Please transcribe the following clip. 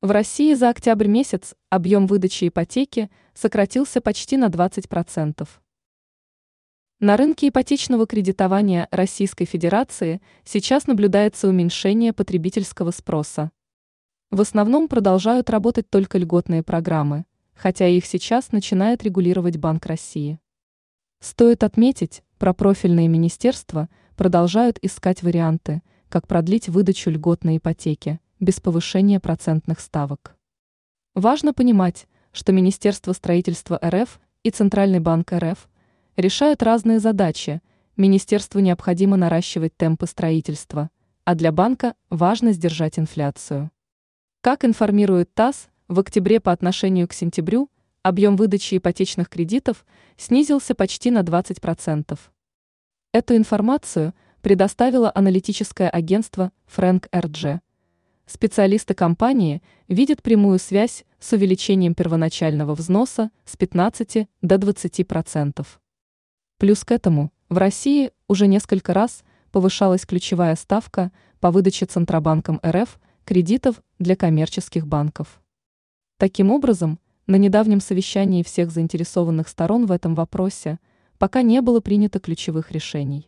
В России за октябрь месяц объем выдачи ипотеки сократился почти на 20%. На рынке ипотечного кредитования Российской Федерации сейчас наблюдается уменьшение потребительского спроса. В основном продолжают работать только льготные программы, хотя их сейчас начинает регулировать Банк России. Стоит отметить, профильные министерства продолжают искать варианты, как продлить выдачу льготной ипотеки – без повышения процентных ставок. Важно понимать, что Министерство строительства РФ и Центральный банк РФ решают разные задачи. Министерству необходимо наращивать темпы строительства, а для банка важно сдержать инфляцию. Как информирует ТАСС, в октябре по отношению к сентябрю объем выдачи ипотечных кредитов снизился почти на 20%. Эту информацию предоставило аналитическое агентство Фрэнк РДЖ. Специалисты компании видят прямую связь с увеличением первоначального взноса с 15 до 20%. Плюс к этому в России уже несколько раз повышалась ключевая ставка по выдаче Центробанком РФ кредитов для коммерческих банков. Таким образом, на недавнем совещании всех заинтересованных сторон в этом вопросе пока не было принято ключевых решений.